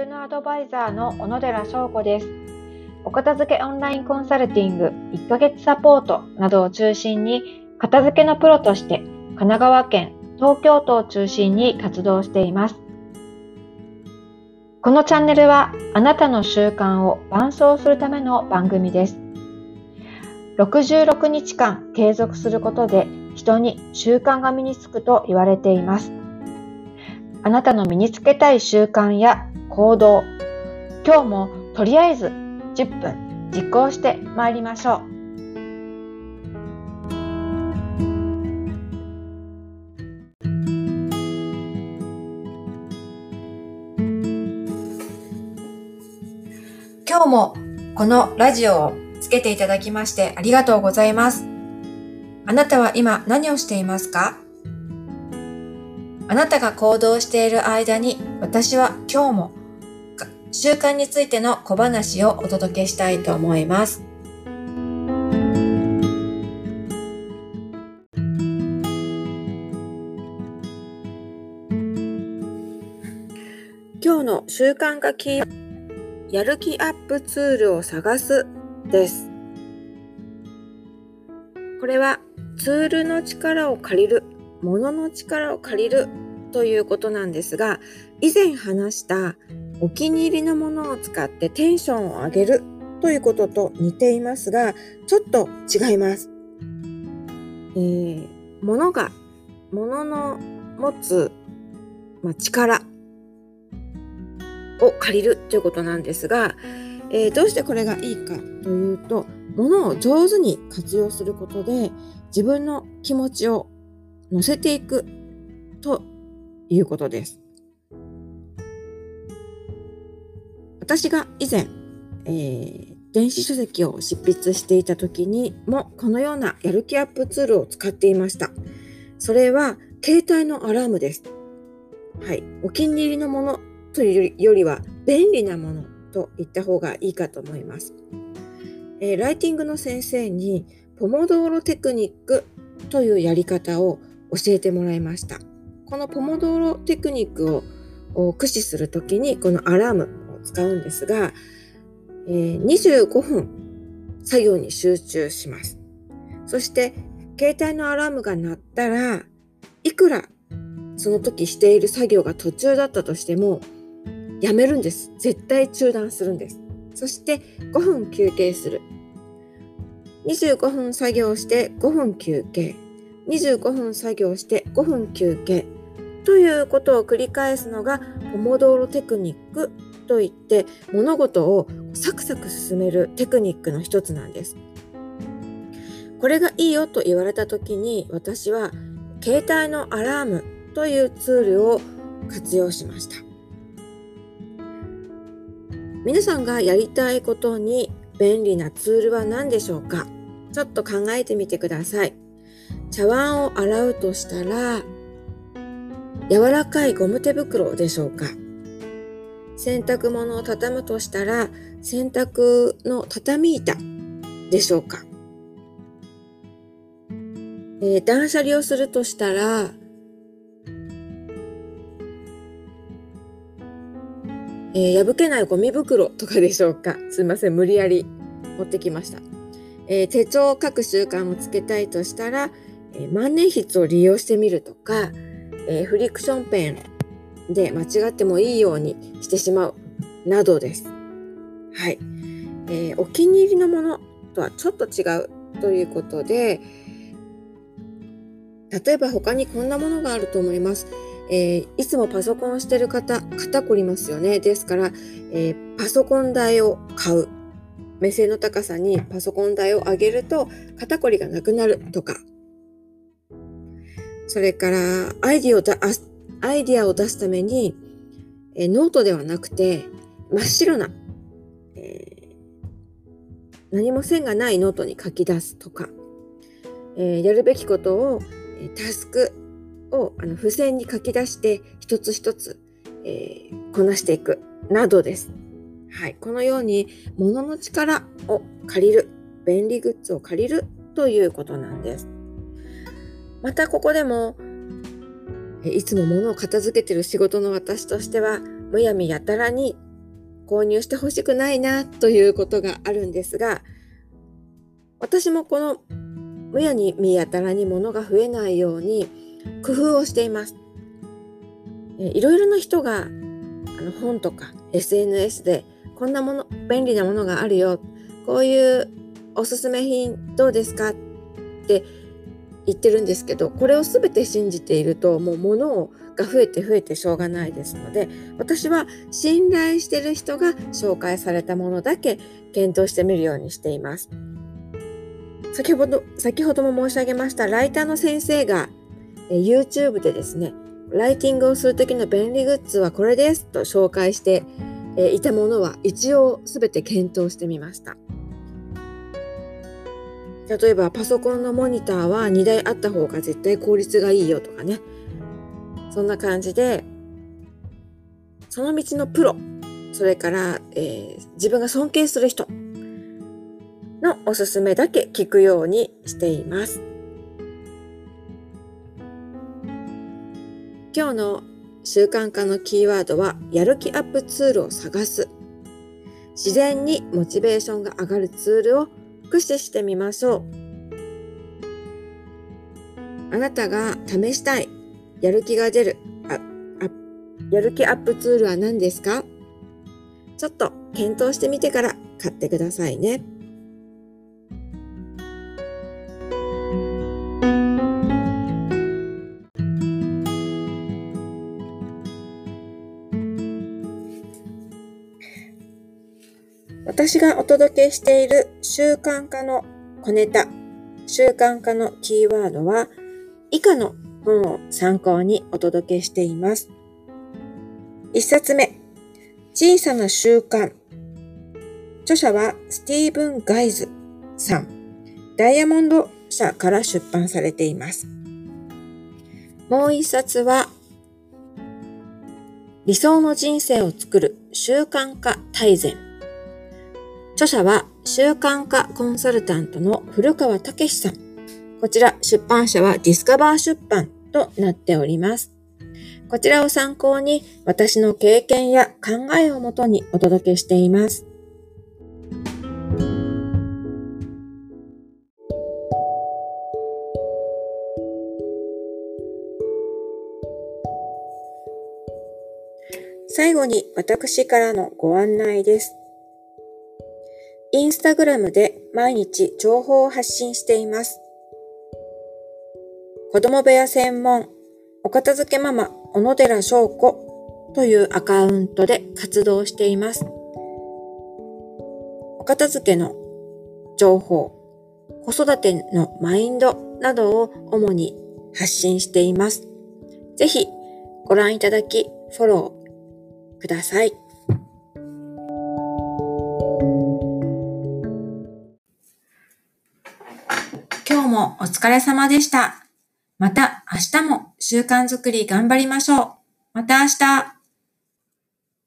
収納アドバイザーの小野寺翔子です。お片付けオンラインコンサルティング1ヶ月サポートなどを中心に片付けのプロとして神奈川県、東京都を中心に活動しています。このチャンネルはあなたの習慣を伴走するための番組です。66日間継続することで人に習慣が身につくと言われています。あなたの身につけたい習慣や行動、今日もとりあえず10分実行してまいりましょう。今日もこのラジオをつけていただきましてありがとうございます。あなたは今何をしていますか？あなたが行動している間に私は今日も習慣についての小話をお届けしたいと思います。今日の習慣がキーやる気アップツールを探すです。これはツールの力を借りる物の力を借りるということなんですが以前話したお気に入りのものを使ってテンションを上げるということと似ていますがちょっと違います。えー、物が物の持つ、まあ、力を借りるということなんですが、えー、どうしてこれがいいかというと物を上手に活用することで自分の気持ちを乗せていくということです。私が以前、えー、電子書籍を執筆していた時にもこのようなやる気アップツールを使っていました。それは携帯のアラームです。はい。お気に入りのものというよりは便利なものと言った方がいいかと思います。えー、ライティングの先生にポモドーロテクニックというやり方を教えてもらいました。このポモドーロテクニックを駆使するときにこのアラーム使うんですが、えー、25分作業に集中します。そして携帯のアラームが鳴ったらいくらその時している作業が途中だったとしてもやめるんです。絶対中断するんです。そして5分休憩する。25分作業して5分休憩。25分作業して5分休憩ということを繰り返すのがポモドーロテクニックといって物事をサクサク進めるテクニックの一つなんです。これがいいよと言われた時に私は携帯のアラームというツールを活用しました。皆さんがやりたいことに便利なツールは何でしょうか？ちょっと考えてみてください。茶碗を洗うとしたら、柔らかいゴム手袋でしょうか？洗濯物を畳むとしたら、洗濯の畳板でしょうかえー、断捨離をするとしたら、えー、破けないゴミ袋とかでしょうかすいません、無理やり持ってきました。えー、手帳を書く習慣をつけたいとしたら、え万年筆を利用してみるとか、えフリクションペンで間違ってもいいようにしてしまうなどです。はい。えー、お気に入りのものとはちょっと違うということで、例えば他にこんなものがあると思います。えー、いつもパソコンをしてる方、肩こりますよね。ですから、えー、パソコン台を買う。目線の高さにパソコン台を上げると肩こりがなくなるとか、それから、アイディをアイディアを出すために、えノートではなくて、真っ白な、えー、何も線がないノートに書き出すとか、えー、やるべきことを、タスクをあの付箋に書き出して一つ一つ、えー、こなしていくなどです。はい。このように物の力を借りる、便利グッズを借りるということなんです。またここでも、いつも物を片付けてる仕事の私としては、むやみやたらに購入してほしくないなということがあるんですが、私もこのむやに見やたらに物が増えないように工夫をしています。いろいろな人があの本とか SNS でこんなもの、便利なものがあるよ。こういうおすすめ品どうですか？って言ってるんですけど、これを全て信じているともう物が増えて増えてしょうがないですので、私は信頼してる人が紹介されたものだけ検討してみるようにしています。先ほど、先ほども申し上げましたライターの先生がえ YouTube でですね、ライティングをする時の便利グッズはこれですと紹介していたものは一応すべて検討してみました。例えばパソコンのモニターは2台あった方が絶対効率がいいよとかね。そんな感じで、その道のプロ、それから、えー、自分が尊敬する人のおすすめだけ聞くようにしています。今日の習慣化のキーワードは、やる気アップツールを探す。自然にモチベーションが上がるツールを駆使してみましょう。あなたが試したい、やる気が出る、ああやる気アップツールは何ですか？ちょっと検討してみてから買ってくださいね。私がお届けしている習慣化の小ネタ、習慣化のキーワードは以下の本を参考にお届けしています。一冊目、小さな習慣。著者はスティーブン・ガイズさん。ダイヤモンド社から出版されています。もう一冊は、理想の人生を作る習慣化大全。著者は習慣化コンサルタントの古川武さん。こちら出版社はディスカバー出版となっております。こちらを参考に私の経験や考えをもとにお届けしています。最後に私からのご案内です。インスタグラムで毎日情報を発信しています。子供部屋専門、お片付けママ、小野寺翔子というアカウントで活動しています。お片付けの情報、子育てのマインドなどを主に発信しています。ぜひご覧いただき、フォローください。疲れ様でした。また明日も習慣づくり頑張りましょう。また明日。